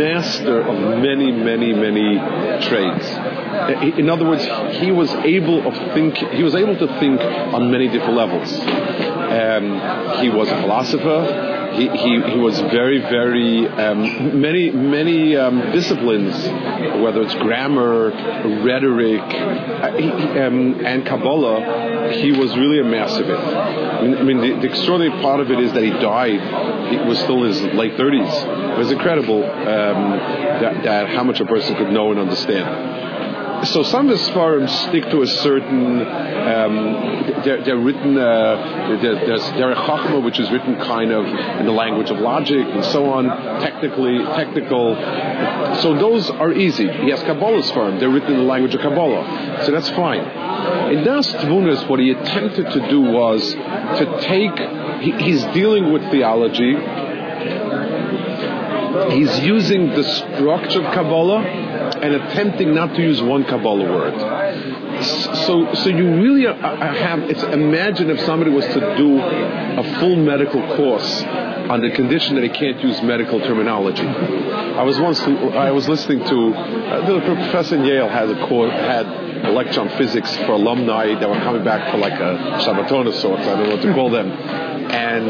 master of many, many, many trades. In other words, he was able of think. He was able to think on many different levels. Um, he was a philosopher he, he, was very, very, um, many, many um, disciplines, whether it's grammar, rhetoric, uh, he, um, and Kabbalah, he was really a master of it. I mean, I mean the, the, extraordinary part of it is that he died, he was still in his late 30s. It was incredible um, that, that how much a person could know and understand so some of the Sfarim stick to a certain, um, they're, they're, written, uh, there's Derech Chachma, which is written kind of in the language of logic and so on, technically, technical. So those are easy. He has Kabbalah Sfarim, they're written in the language of Kabbalah. So that's fine. In Das Tvunas, what he attempted to do was to take, he, he's dealing with theology, he's using the structure of Kabbalah, and attempting not to use one Kabbalah word. So, so you really have, it's, imagine if somebody was to do a full medical course on the condition that he can't use medical terminology. I was once, I was listening to, uh, professor in Yale had a course, had a lecture on physics for alumni that were coming back for like a Shabbaton of sorts, I don't know what to call them and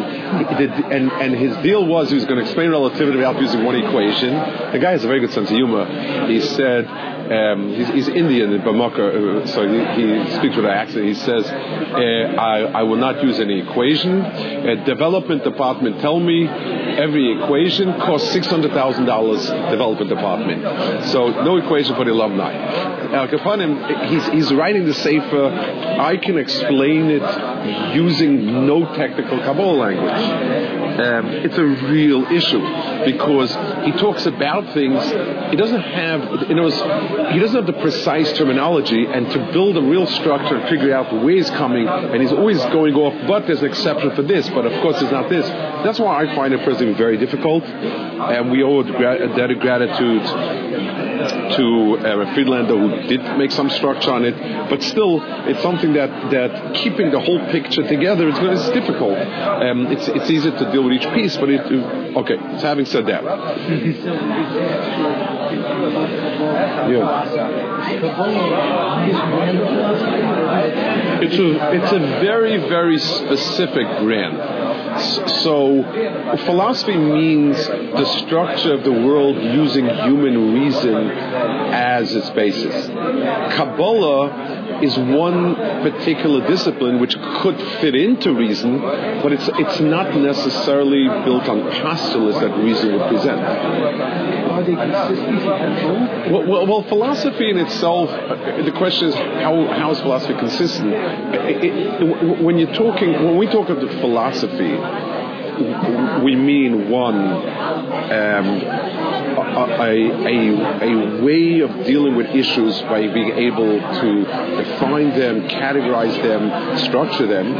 and and his deal was he was going to explain relativity without using one equation. The guy has a very good sense of humor. He said um, he's, he's, Indian in Bamaka, uh, so he, he, speaks with an accent. He says, uh, I, I, will not use any equation. Uh, development department tell me every equation costs $600,000 development department. So no equation for the alumni. Al Kapanim, he's, he's writing the Sefer, I can explain it using no technical Kabbalah language. Um, it's a real issue because he talks about things. He doesn't have, he doesn't have the precise terminology, and to build a real structure and figure out where he's coming, and he's always going off. But there's an exception for this, but of course it's not this. That's why I find it personally very difficult, and we owe a debt of gratitude to uh, Friedlander who did make some structure on it, but still it's something that, that keeping the whole picture together is it's difficult. Um, it's, it's easy to deal with each piece, but it, okay, so having said that. yeah. It's a, it's a very, very specific So, philosophy means the structure of the world using human reason as its basis. Kabbalah is one particular discipline which could fit into reason, but it's, it's not necessarily built on postulates that reason would present. Well, well, well, philosophy in itself, uh, the question is how, how is philosophy consistent? It, it, when you're talking, when we talk of the philosophy, we mean one um, a, a, a, way of dealing with issues by being able to define them, categorize them, structure them.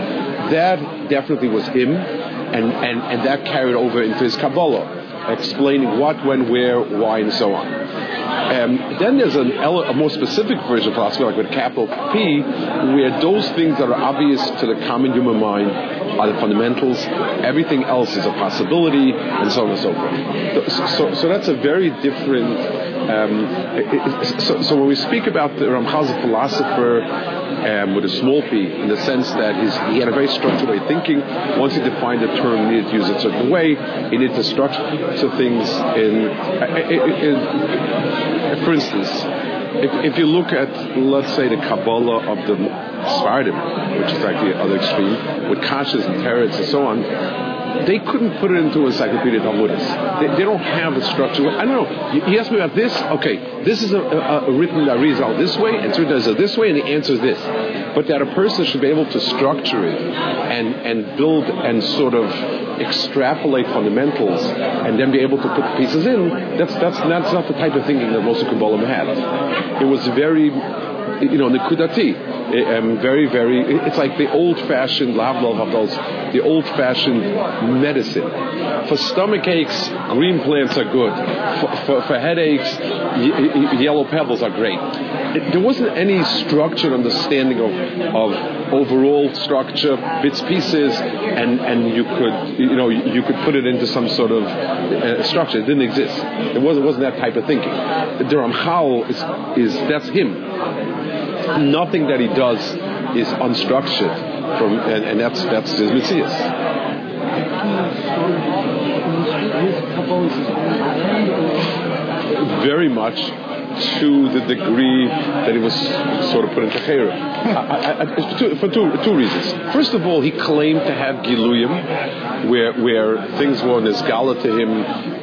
That definitely was him, and, and, and that carried over into his Kabbalah, explaining what, when, where, why, and so on. Um, then there's an, a more specific version of philosophy, like with capital P, where those things that are obvious to the common human mind are the fundamentals. Everything else is a possibility, and so on and so forth. So, so that's a very different. Um, so, so, when we speak about the a philosopher um, with a small p, in the sense that he had a very structured way of thinking. Once he defined a term, he needed to use it a certain way. He needed to structure things in, in, in for instance if, if you look at, let's say, the Kabbalah of the Svardim, which is like the other extreme, with Kashas and Teretz and so on, they couldn't put it into Encyclopedia Talmudis. They, they, don't have a structure. I don't know. He asked me about this. Okay, this is a, a, a written Arizal this way, and it this way, and the answer is this. But that a person should be able to structure it and, and build and sort of extrapolate fundamentals and then be able to put the pieces in, that's, that's, that's not the type of thinking that most of Kabbalah had. It was very, you know, Nikudati um, very, very. It's like the old-fashioned those the old-fashioned medicine. For stomach aches, green plants are good. For, for, for headaches, yellow pebbles are great. There wasn't any structured understanding of, of overall structure, bits, pieces, and, and you could you know you could put it into some sort of uh, structure. It didn't exist. It wasn't wasn't that type of thinking. The Ramchal is is that's him. Nothing that he does is unstructured from, and, and that's that's his mitzvahs. Very much to the degree that he was sort of put into chayra. for two, two reasons. First of all, he claimed to have giluyim, where where things were nesgala to him,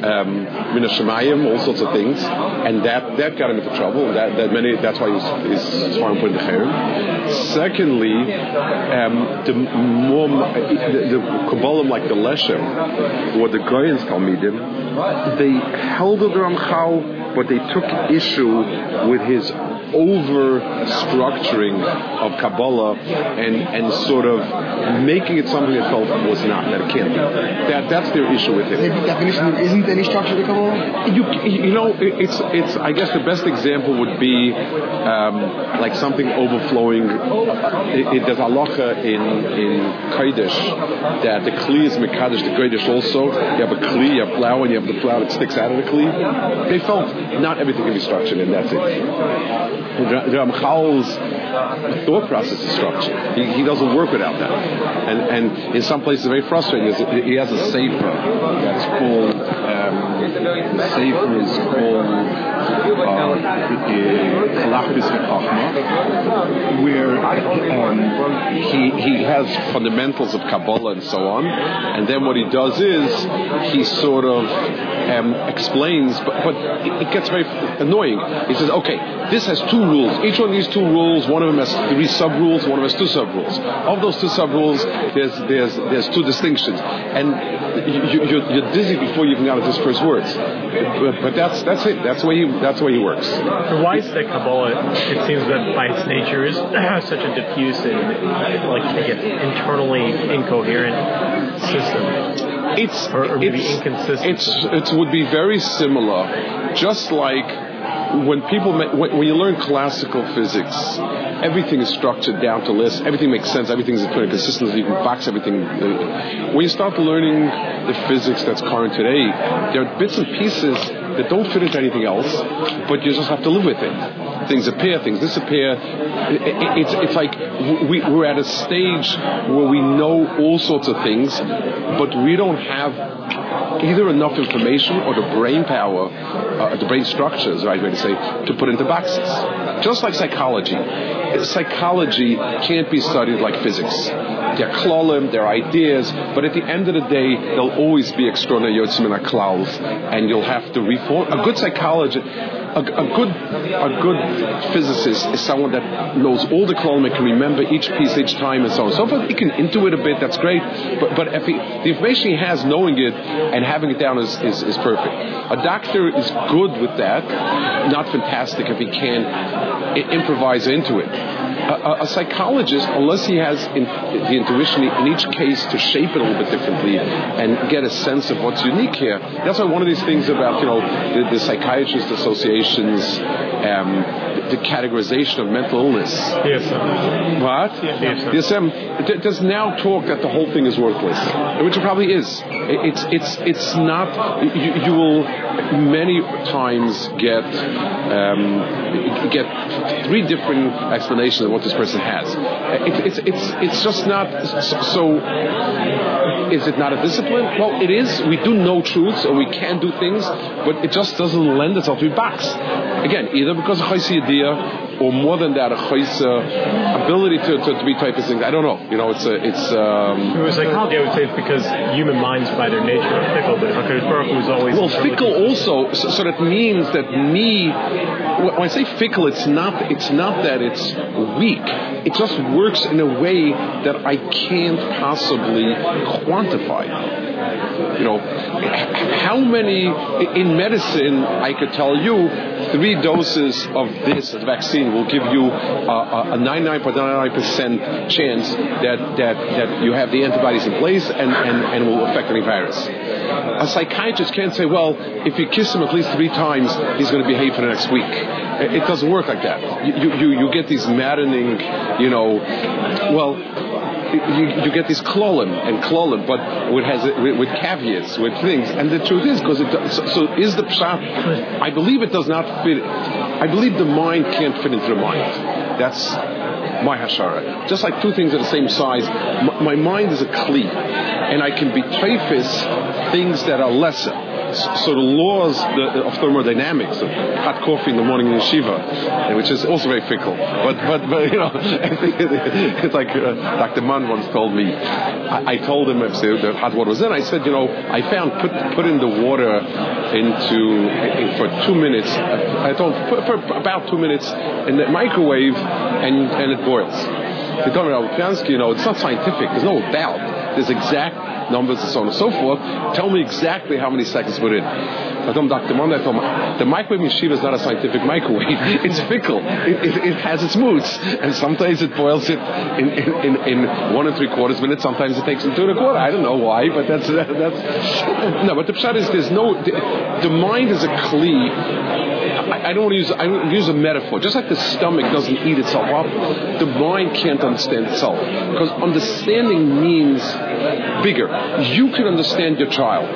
um, all sorts of things, and that, that got him into trouble. That, that many that's why he was, his farm put into chayra. Secondly, um, the more the, the Kabbalah like the Leshem or the Gaon's Talmidim, they held the Ramchal but they took issue with his over structuring of Kabbalah and, and sort of making it something that felt was not, that it can't be. That, that's their issue with him. The definition isn't any structure to Kabbalah? You, you know, it's, it's, I guess the best example would be um, like something overflowing. It, it, there's halacha in, in Kodesh that the Kli is Mekadesh, the Kodesh also. You have a Kli, you have flour, and you have the flour that sticks out of the Kli. They felt not everything can be structured, and that's it. Ramchal's thought process is structured. He, he, doesn't work without that. And, and in some places, very frustrating. He has a sefer that's called, um, the sefer is called uh, where um, he, he has fundamentals of Kabbalah and so on. And then what he does is he sort of um, explains, but, but it gets very annoying. He says, okay, this has two rules. Each one of these two rules, one of them has three sub rules, one of them has two sub rules. Of those two sub rules, there's, there's, there's two distinctions. And you, you're, you're dizzy before you even got to his first words. But, but, that's, that's it. That's the way he, that's the way he works. Why is that Kabbalah, it seems that by its nature, is such a diffuse and like internally incoherent system? It's, or, or maybe it's, inconsistent. It's, it would be very similar, just like when people when you learn classical physics, everything is structured down to list. Everything makes sense. Everything is kind of consistent. You can box everything. When you start learning the physics that's current today, there are bits and pieces that don't fit into anything else, but you just have to live with it. Things appear, things disappear. It's, it's like we, we're at a stage where we know all sorts of things, but we don't have either enough information or the brain power, uh, the brain structure is the right way to say, to put into boxes. Just like psychology. Psychology can't be studied like physics. They're klolim, they're ideas, but at the end of the day, they'll always be extraordinary yotzim and and you'll have to reform. A good psychologist a, a, good a good physicist is someone that knows all the column and can remember each piece each time and so on. So if he can intuit a bit, that's great. But but if he, the information he has, knowing it and having it down is, is, is perfect. A doctor is good with that, not fantastic if he can improvise into it. A, a, psychologist, unless he has in, the intuition in each case to shape it a little bit differently and get a sense of what's unique here, that's why one of these things about you know the, the psychiatrist associations, um, the, the, categorization of mental illness. DSM. What? DSM. DSM does now talk that the whole thing is worthless, which it probably is. It's it's it's not. You, you will many times get um, get three different explanations of what this person has. It, it's it's it's just not so. Is it not a discipline? Well, it is. We do know truths and we can do things, but it just doesn't lend itself to be box. Again, either because of idea or more than that, a chaysa ability to, to, to be type of things. I don't know. You know, it's a, it's. Um, it psychology. I would say it's because human minds, by their nature, are fickle. But Hakadosh Baruch is always well fickle. Also, so, so that means that me when I say fickle, it's not it's not that it's weak. It just works in a way that I can't possibly quantify. You know, how many in medicine I could tell you three doses of this vaccine will give you a, a 99.99% chance that, that, that you have the antibodies in place and, and, and will affect any virus. A psychiatrist can't say, well, if you kiss him at least three times, he's going to behave for the next week. It doesn't work like that. You, you, you get these maddening, you know, well, you, you, get this klolim and klolim, but with, has, with, with, caveats, with things. And the truth is, because it so, so, is the pshat. I believe it does not fit. I believe the mind can't fit into the mind. That's my hashara. Just like two things are the same size, my, my mind is a kli, and I can be treifis things that are lesser. So the laws of thermodynamics of hot coffee in the morning in yeshiva, eh, which is also very fickle. But but but you know, it's like uh, Dr. Mann once told me. I, I told him if the hot water was in. I said, you know, I found put put in the water into in, for two minutes. Uh, I told for, for about two minutes in the microwave, and and it boils. He told me, Piansky, you know, it's not scientific. There's no doubt. There's exact numbers and so on and so forth. Tell me exactly how many seconds put in. I told Dr. Monday, I told him, the microwave machine is not a scientific microwave. It's fickle. It, it, it, has its moods. And sometimes it boils it in, in, in, in, one and three quarters minutes. Sometimes it takes it two and a quarter. I don't know why, but that's, that's, no, but the pshat is there's no, the, the mind is a kli I, don't want to use I don't use a metaphor. Just like the stomach doesn't eat itself up, the mind can't understand itself because understanding means bigger. You can understand your child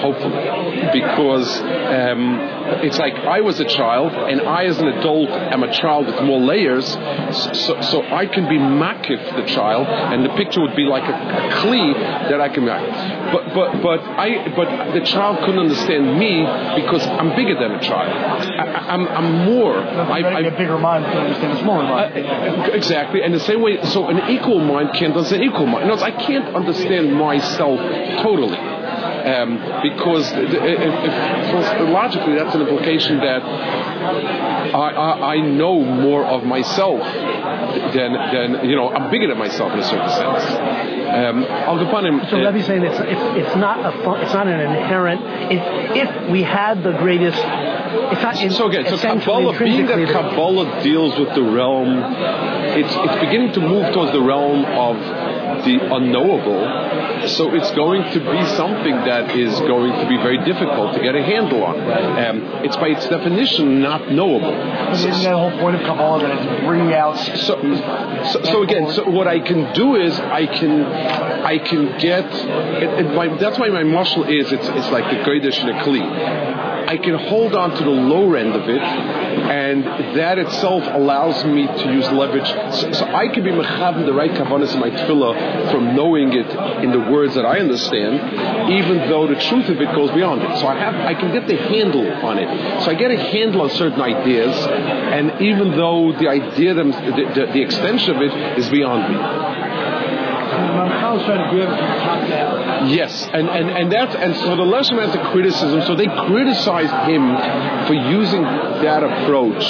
hopefully, because um, it's like I was a child, and I, as an adult, am a child with more layers, so, so I can be makif the child, and the picture would be like a, a kli that I can make. But but but I but the child couldn't understand me because I'm bigger than a child. I, am I'm, more I'm more. I, I, a bigger mind can understand a smaller mind. Uh, exactly, and the same way. So an equal mind can't understand equal mind. In other words, I can't understand myself totally. Um, because logically that's an implication that I, I, I, know more of myself than, than, you know, I'm bigger than myself in a certain sense. Um, so uh, Rebbe's saying it's, it's, it's, not a it's not an inherent. If, if we had the greatest it's not in, so again, so Kabbalah, being that Kabbalah deals with the realm, it's it's beginning to move towards the realm of the unknowable. So it's going to be something that is going to be very difficult to get a handle on. Um, it's by its definition not knowable. So, isn't that the whole point of Kabbalah that it's bringing out? So, so, so, again, so what I can do is I can I can get. It, it, my, that's why my muscle is it's it's like the Kodesh and a Kli. I can hold on to the lower end of it, and that itself allows me to use leverage. So, so I can be mechav the right kavanas in my tefillah from knowing it in the words that I understand, even though the truth of it goes beyond it. So I have, I can get the handle on it. So I get a handle on certain ideas, and even though the idea, the, the, the extension of it is beyond me. Yes, and, and, and that and so the lesson has the criticism. So they criticized him for using that approach.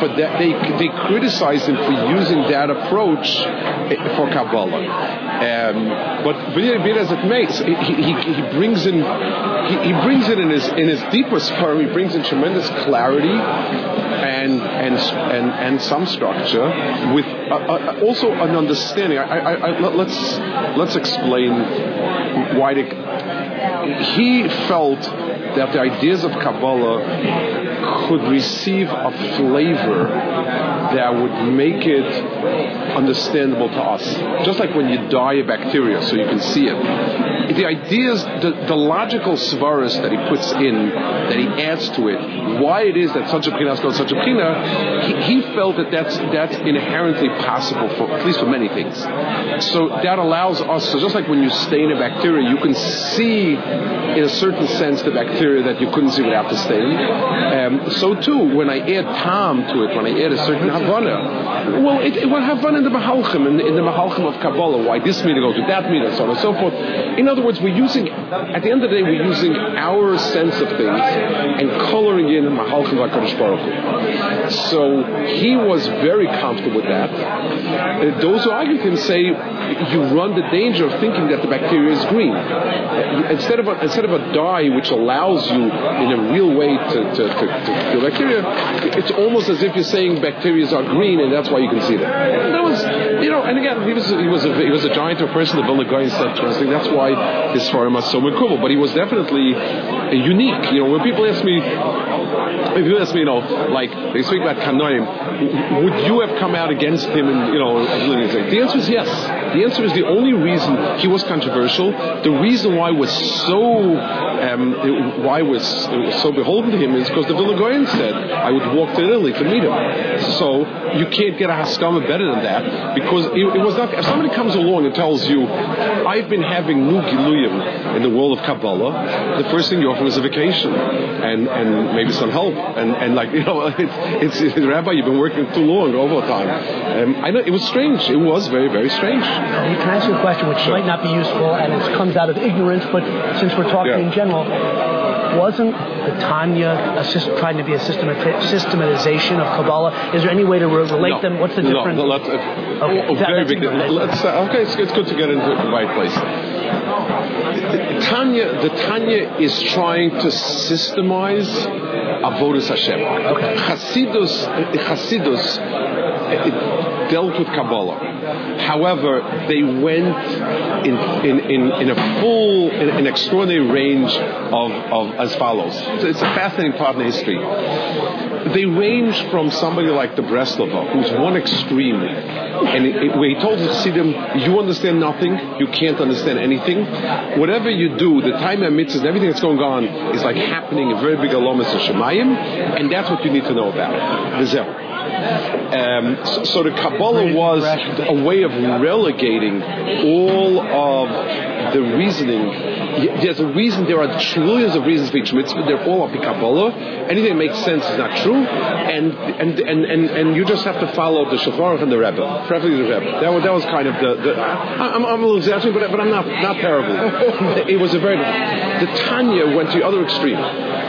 For that, they they criticized him for using that approach eh, for Kabbalah. Um, but be it as it may, he, he, he brings in he, he, brings it in his in his deepest form. He brings in tremendous clarity and and and, and some structure with uh, uh, also an understanding. I, I, I, let's let's explain why the, he felt that the ideas of Kabbalah could receive a flavor that would make it understandable to us. Just like when you dye a bacteria so you can see it the ideas, the, the logical svaras that he puts in, that he adds to it, why it is that such a pina is called such a pina, he, he, felt that that's, that's inherently possible for, at least for many things. So that allows us, so just like when you stain a bacteria, you can see in a certain sense the bacteria that you couldn't see without the stain. Um, so too, when I add tam to it, when I add a certain havana, well, it, it will have fun in the mahalchim, in, in the mahalchim of Kabbalah, why this meter goes with that meter, so on and so forth. In other words, we're using, at the end of the day, we're using our sense of things and coloring in Mahalchim HaKadosh Baruch Hu. So he was very comfortable with that. Uh, those who argue with him say you run the danger of thinking that the bacteria is green. Instead of a, instead of a dye which allows you in a real way to, to, to, to kill bacteria, it's almost as if you're saying bacteria are green and that's why you can see them. That was, you know, and again, he was he was a he was a giant of a person. The Vilna Gaon said trusting. That's why his farm was so cool. But he was definitely uh, unique. You know, when people ask me, if you ask me, you know, like they speak about Kanoim, would you have come out against him? And you know, the answer is yes. The answer is the only reason he was controversial. The reason why was so um, why was so beholden to him is because the Vilna said I would walk to Italy to meet him. So you can't get a haskama better than that because it, it, was not. If somebody comes along and tells you, "I've been having new giluyim in the world of Kabbalah," the first thing you offer is a vacation and and maybe some help and and like you know, it's, it's, it's Rabbi, you've been working too long overtime. Um, I know it was strange. It was very very strange. Can I ask you a question which might not be useful and it comes out of ignorance, but since we're talking yeah. in general, wasn't the Tanya assist, trying to be a systematization of Kabbalah? Is there any way to re- relate no. them? What's the difference? No, let's, uh, okay, oh, very big. Uh, okay, it's, it's good to get into the right place. Tanya, the Tanya is trying to systemize Avodas Hashem. Okay. Hasidus, Hasidus dealt with Kabbalah. However, they went in, in, in, in a full, in an extraordinary range of, of as follows. So it's a fascinating part in history. They range from somebody like the Breslova, who's one extreme, and it, it, where he told see them, you understand nothing, you can't understand anything. Whatever you do, the time and mitzvahs everything that's going on is like happening a very big alomas of Shemayim, and that's what you need to know about. The Zell. Um, so, so, the Kabbalah was a way of relegating all of the reasoning. There's a reason, there are trillions of reasons for each mitzvah, they're all up in Kabbalah. Anything that makes sense is not true, and, and, and, and, and you just have to follow the Shulchan and the Rebbe, preferably the Rebbe. That was, that was kind of the, the I'm, I'm a little exaggerating, but, but I'm not, not terrible. it was a very, the Tanya went to the other extreme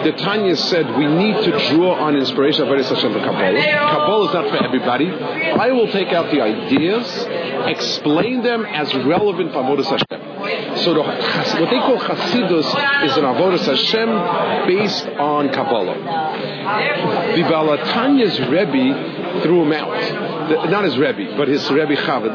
the Tanya said we need to draw on inspiration of Eretz Hashem for Kabbalah. Kabbalah is not for everybody. I will take out the ideas, explain them as relevant for Avodah Hashem. So the, what they call Hasidus is an Avodah Hashem based on Kabbalah. The Baal Tanya's Rebbe threw him out the, not his Rebbe, but his Rebbe Chavod.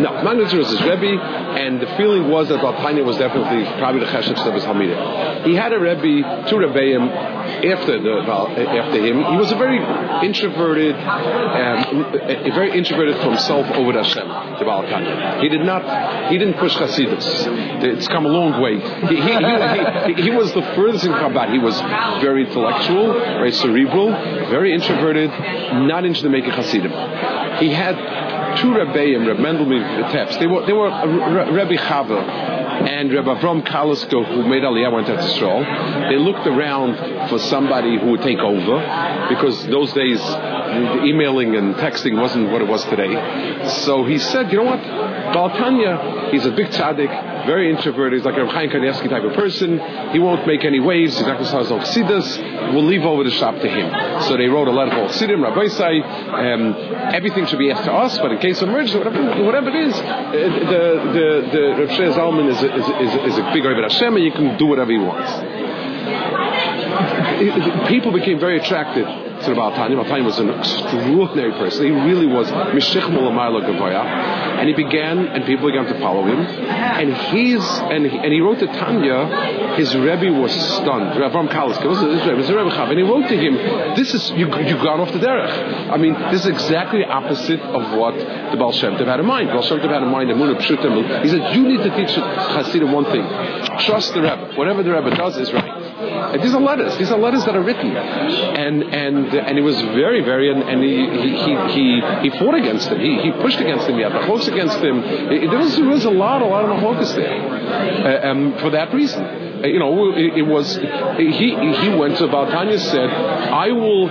No, Magnus was his Rebbe, and the feeling was that Baal Tanya was definitely probably the Chesed of his Hamida. He had a Rebbe, two Rebbeim after the after him. He was a very introverted, um, a very introverted from self over Hashem, the Baal Tanya. He did not, he didn't push Hasidus. It's come a long way. He, he, he, he was the furthest in Chabad. He was very intellectual, very cerebral, very introverted, not into the making Hasidim. He had two Rebbeim, Reb Mendelman Teps. They were, they were Rebbe Chava and Rebbe Avram Kalisko, who made Aliyah, went to Israel. They looked around for somebody who would take over because those days emailing and texting wasn't what it was today. So he said, you know what? Baal Tanya, he's a big tzaddik, very introverted. He's like a Chaim Kanievsky type of person. He won't make any waves. He's not going to. We'll leave over the shop to him. So they wrote a letter called Chassidim, Rabbi Say, um, everything should be asked to us, but in case of emergency, whatever, whatever it is, uh, the, the, the Zalman is a, is, is, is a big Rebbe Hashem, and you can do whatever he wants. People became very attracted to Baal Tanya. Baal Tanya was an extraordinary person. He really was Mishich Mulamayla Gavaya. And he began, and people began to follow him. And he's, and he, and he wrote to Tanya, his Rebbe was stunned. Rav Ram Kaliska was his Rebbe, his Rebbe Chav. And he wrote to him, this is, you, you got off the derech. I mean, this is exactly the opposite of what the Baal Shem Tov had in mind. Baal Shem Tov had in mind. He said, you need to teach Hasidim one thing. Trust the Rebbe. Whatever the Rebbe does is right. These are letters. These are letters that are written. And, and and he was very, very, and, and he, he, he, he, fought against him. He, he pushed against him. He had the hooks against him. It, there, was, there was a lot, a lot of the there uh, um, for that reason. you know, it, it was he he went to Baal Tanya said, I will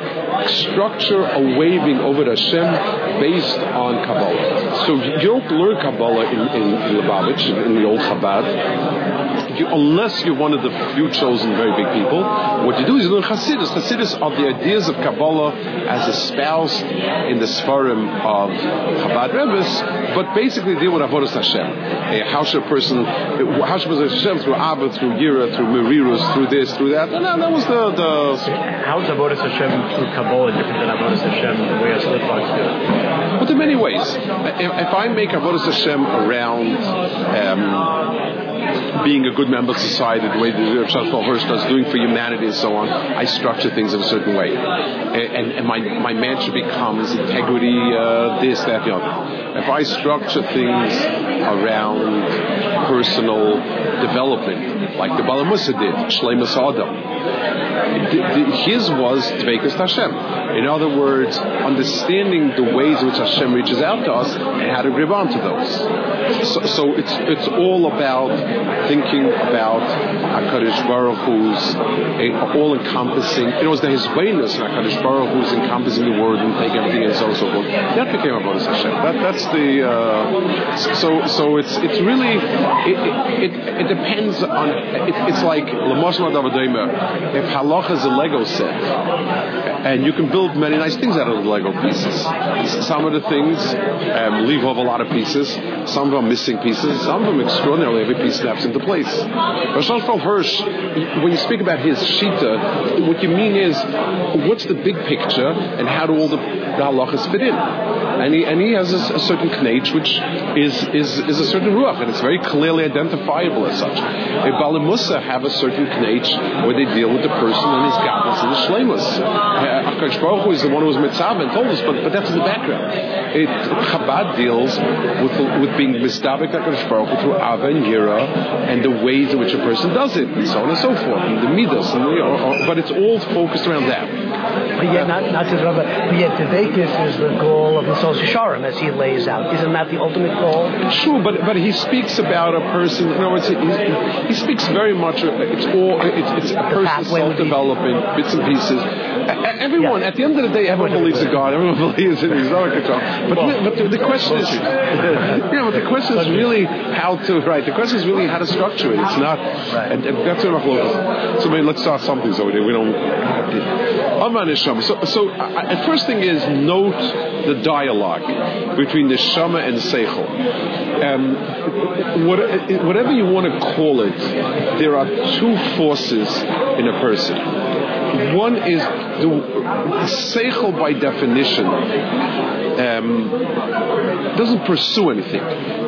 structure a waving over Hashem based on Kabbalah. So you don't learn Kabbalah in, in, in Lubavitch, in the old Chabad, you, unless you're one of the few chosen very big people. What you do is you learn Hasidus. Hasidus are the ideas of Kabbalah as espoused in the Sfarim of Chabad Rebbe's, but basically deal with Avodas Hashem. Uh, how should a person, how should a person Hashem through Abba, through Yira, through Merirus, through this, through that? And that was the, the How is Avodas Hashem through Kabbalah different than Avodas Hashem the way a Slichos do? But in many ways. If, if I make Avodah Hashem around um, being a good member of society, the way the Shachal Hirsch does, doing for humanity and so on, I structure things in a certain way. And, and my, my mantra becomes integrity, uh, this, that, the other. If I structure things around personal development, like the Balamusa did, Shlemus Adam, his was Dvekas Hashem. In other words, understanding the ways in which Hashem reaches out to us and how to grab onto those. So, so it's it's all about thinking about Hakadosh Baruch Hu's all encompassing. You know, it's the Hizbainus and Hakadosh Baruch Hu's encompassing the word and take everything and so on so forth. That became a bonus Hashem. That, that's the uh, so so it's it's really it it, depends on it, it's like Lamoshma Davadaymer. If halacha is a Lego set, and you can build many nice things out of the Lego pieces. Some of the things um, leave off a lot of pieces. Some of them missing pieces. Some of them extraordinarily every piece snaps into place. Shlomo Hirsch, when you speak about his shita, what you mean is what's the big picture and how do all the, the halachas fit in? And he, and he has a, a certain knach which is, is, is a certain ruach, and it's very clearly identifiable as such. A Balimusa have a certain knach where they deal with the person and his godless and his shlemus. Uh, Akash Baruch is the one who was mitzvah and told us, but, but that's in the background. It, Chabad deals with, with being mistabik Akash Baruch through Ava and Yira and the ways in which a person does it, and so on and so forth, and the midas, and, you uh, know, uh, but it's all focused around that. But yet, not, not to but, but yet, Devekus is the goal of the Sol Sharm as he lays out. Isn't that the ultimate goal? Sure, but but he speaks about a person. You know, it's, he, he speaks very much. Uh, it's all. It's, it's a person's self-development, bits and pieces. Everyone, yeah. at the end of the day, everyone believes in God. Everyone believes in His own control. But, well, but the, the, question is, you know, the question is really how to right. The question is really how to structure it. It's not, right. and, and that's what I'm So maybe let's start something. So we don't. So, so uh, the first thing is note the dialogue between the Shama and Seichel. Um, what, whatever you want to call it, there are two forces in a person. One is the Seichel by definition um, doesn't pursue anything.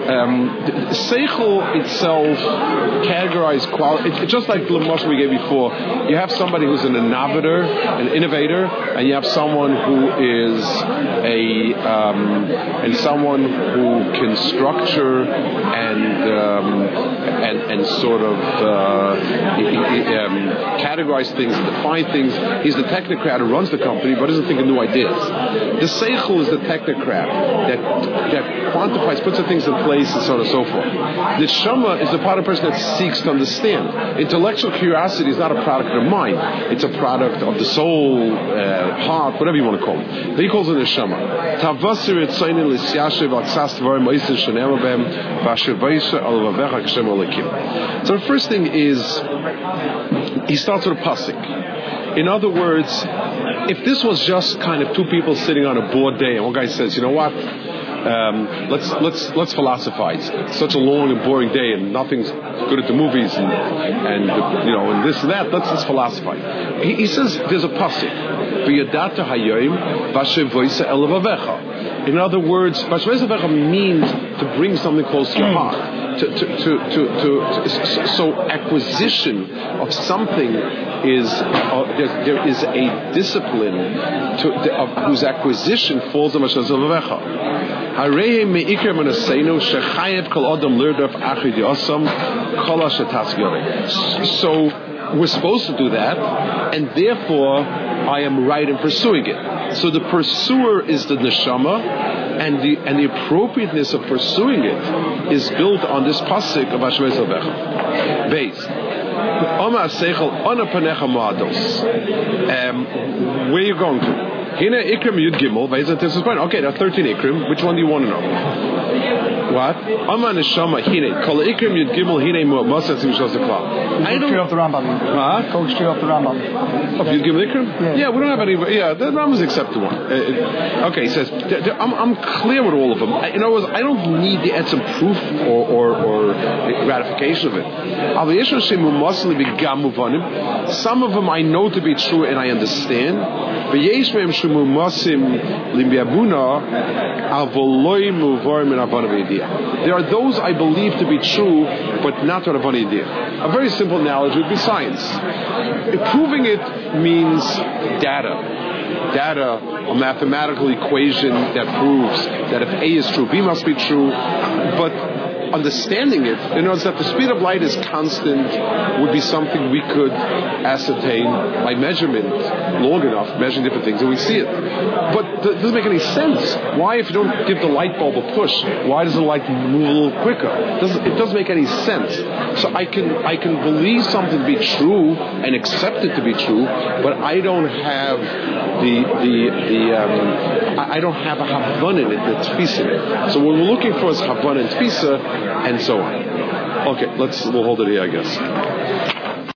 Um, Seichel itself categorized quality. It's just like the we gave before. You have somebody who's an innovator, an innovator, and you have someone who is a um, and someone who can structure and um, and and sort of uh, um, categorize things, and define things. He's the technocrat who runs the company, but doesn't think of new ideas. The seichel is the technocrat that that quantifies, puts the things in place, and so on and so forth. The shama is the part of a person that seeks to understand. Intellectual curiosity is not a product of the mind; it's a product of the soul, uh, heart, whatever you want to call it. He calls it the. Tavasir. So the first thing is he starts with a pasuk. In other words, if this was just kind of two people sitting on a bored day, and one guy says, "You know what? Um, let's let's let's philosophize. It's such a long and boring day, and nothing's good at the movies, and and you know, and this and that. Let's just philosophize." He, he says there's a pasuk. In other words, means to bring something close to your heart to, to, to, to, so acquisition of something is uh, there, there is a discipline to, of, whose acquisition falls on Hashem So we're supposed to do that, and therefore I am right in pursuing it. So the pursuer is the neshama, and the and the appropriateness of pursuing it is built on this pasuk of Hashem Zavecha. Base. Oma Seichel Ona Panecha Moados. Um, where you going to? Hina Ikrim Yud Gimel. Okay, are 13 Ikrim. Which one do you want to know? What? Ama Neshama Hine. Kol Ikrim Yud Gimel Hine Mosas Mishos Akla. I Go straight off don't. the Rambam. Huh? Straight off the Rambam. Of Yud Gimel Ikrim? Yeah. we don't have any. Yeah, the Rambam's accept one. Uh, it- okay, he says, I'm, I'm clear with all of them. I, in other words, I don't need to add some proof or, or, or ratification of it. Aber yesh Hashem u'masli b'gam uvanim. Some of them I know to be true and I understand. V'yesh v'yediyah. There are those I believe to be true, but not to avana v'yediyah. A very simple analogy would be science. Proving it means data data, a mathematical equation that proves that if A is true, B must be true. But understanding it, in other words, that the speed of light is constant would be something we could ascertain by measurement long enough, measuring different things, and we see it. But it doesn't make any sense. Why, if you don't give the light bulb a push, why does the light move a little quicker? It doesn't, it doesn't make any sense. So I can I can believe something to be true and accept it to be true, but I don't have the the the um, I don't have a havana in it, the tfisa. So what we're looking for is havana and tfisa, and so on. Okay, let's we'll hold it here, I guess.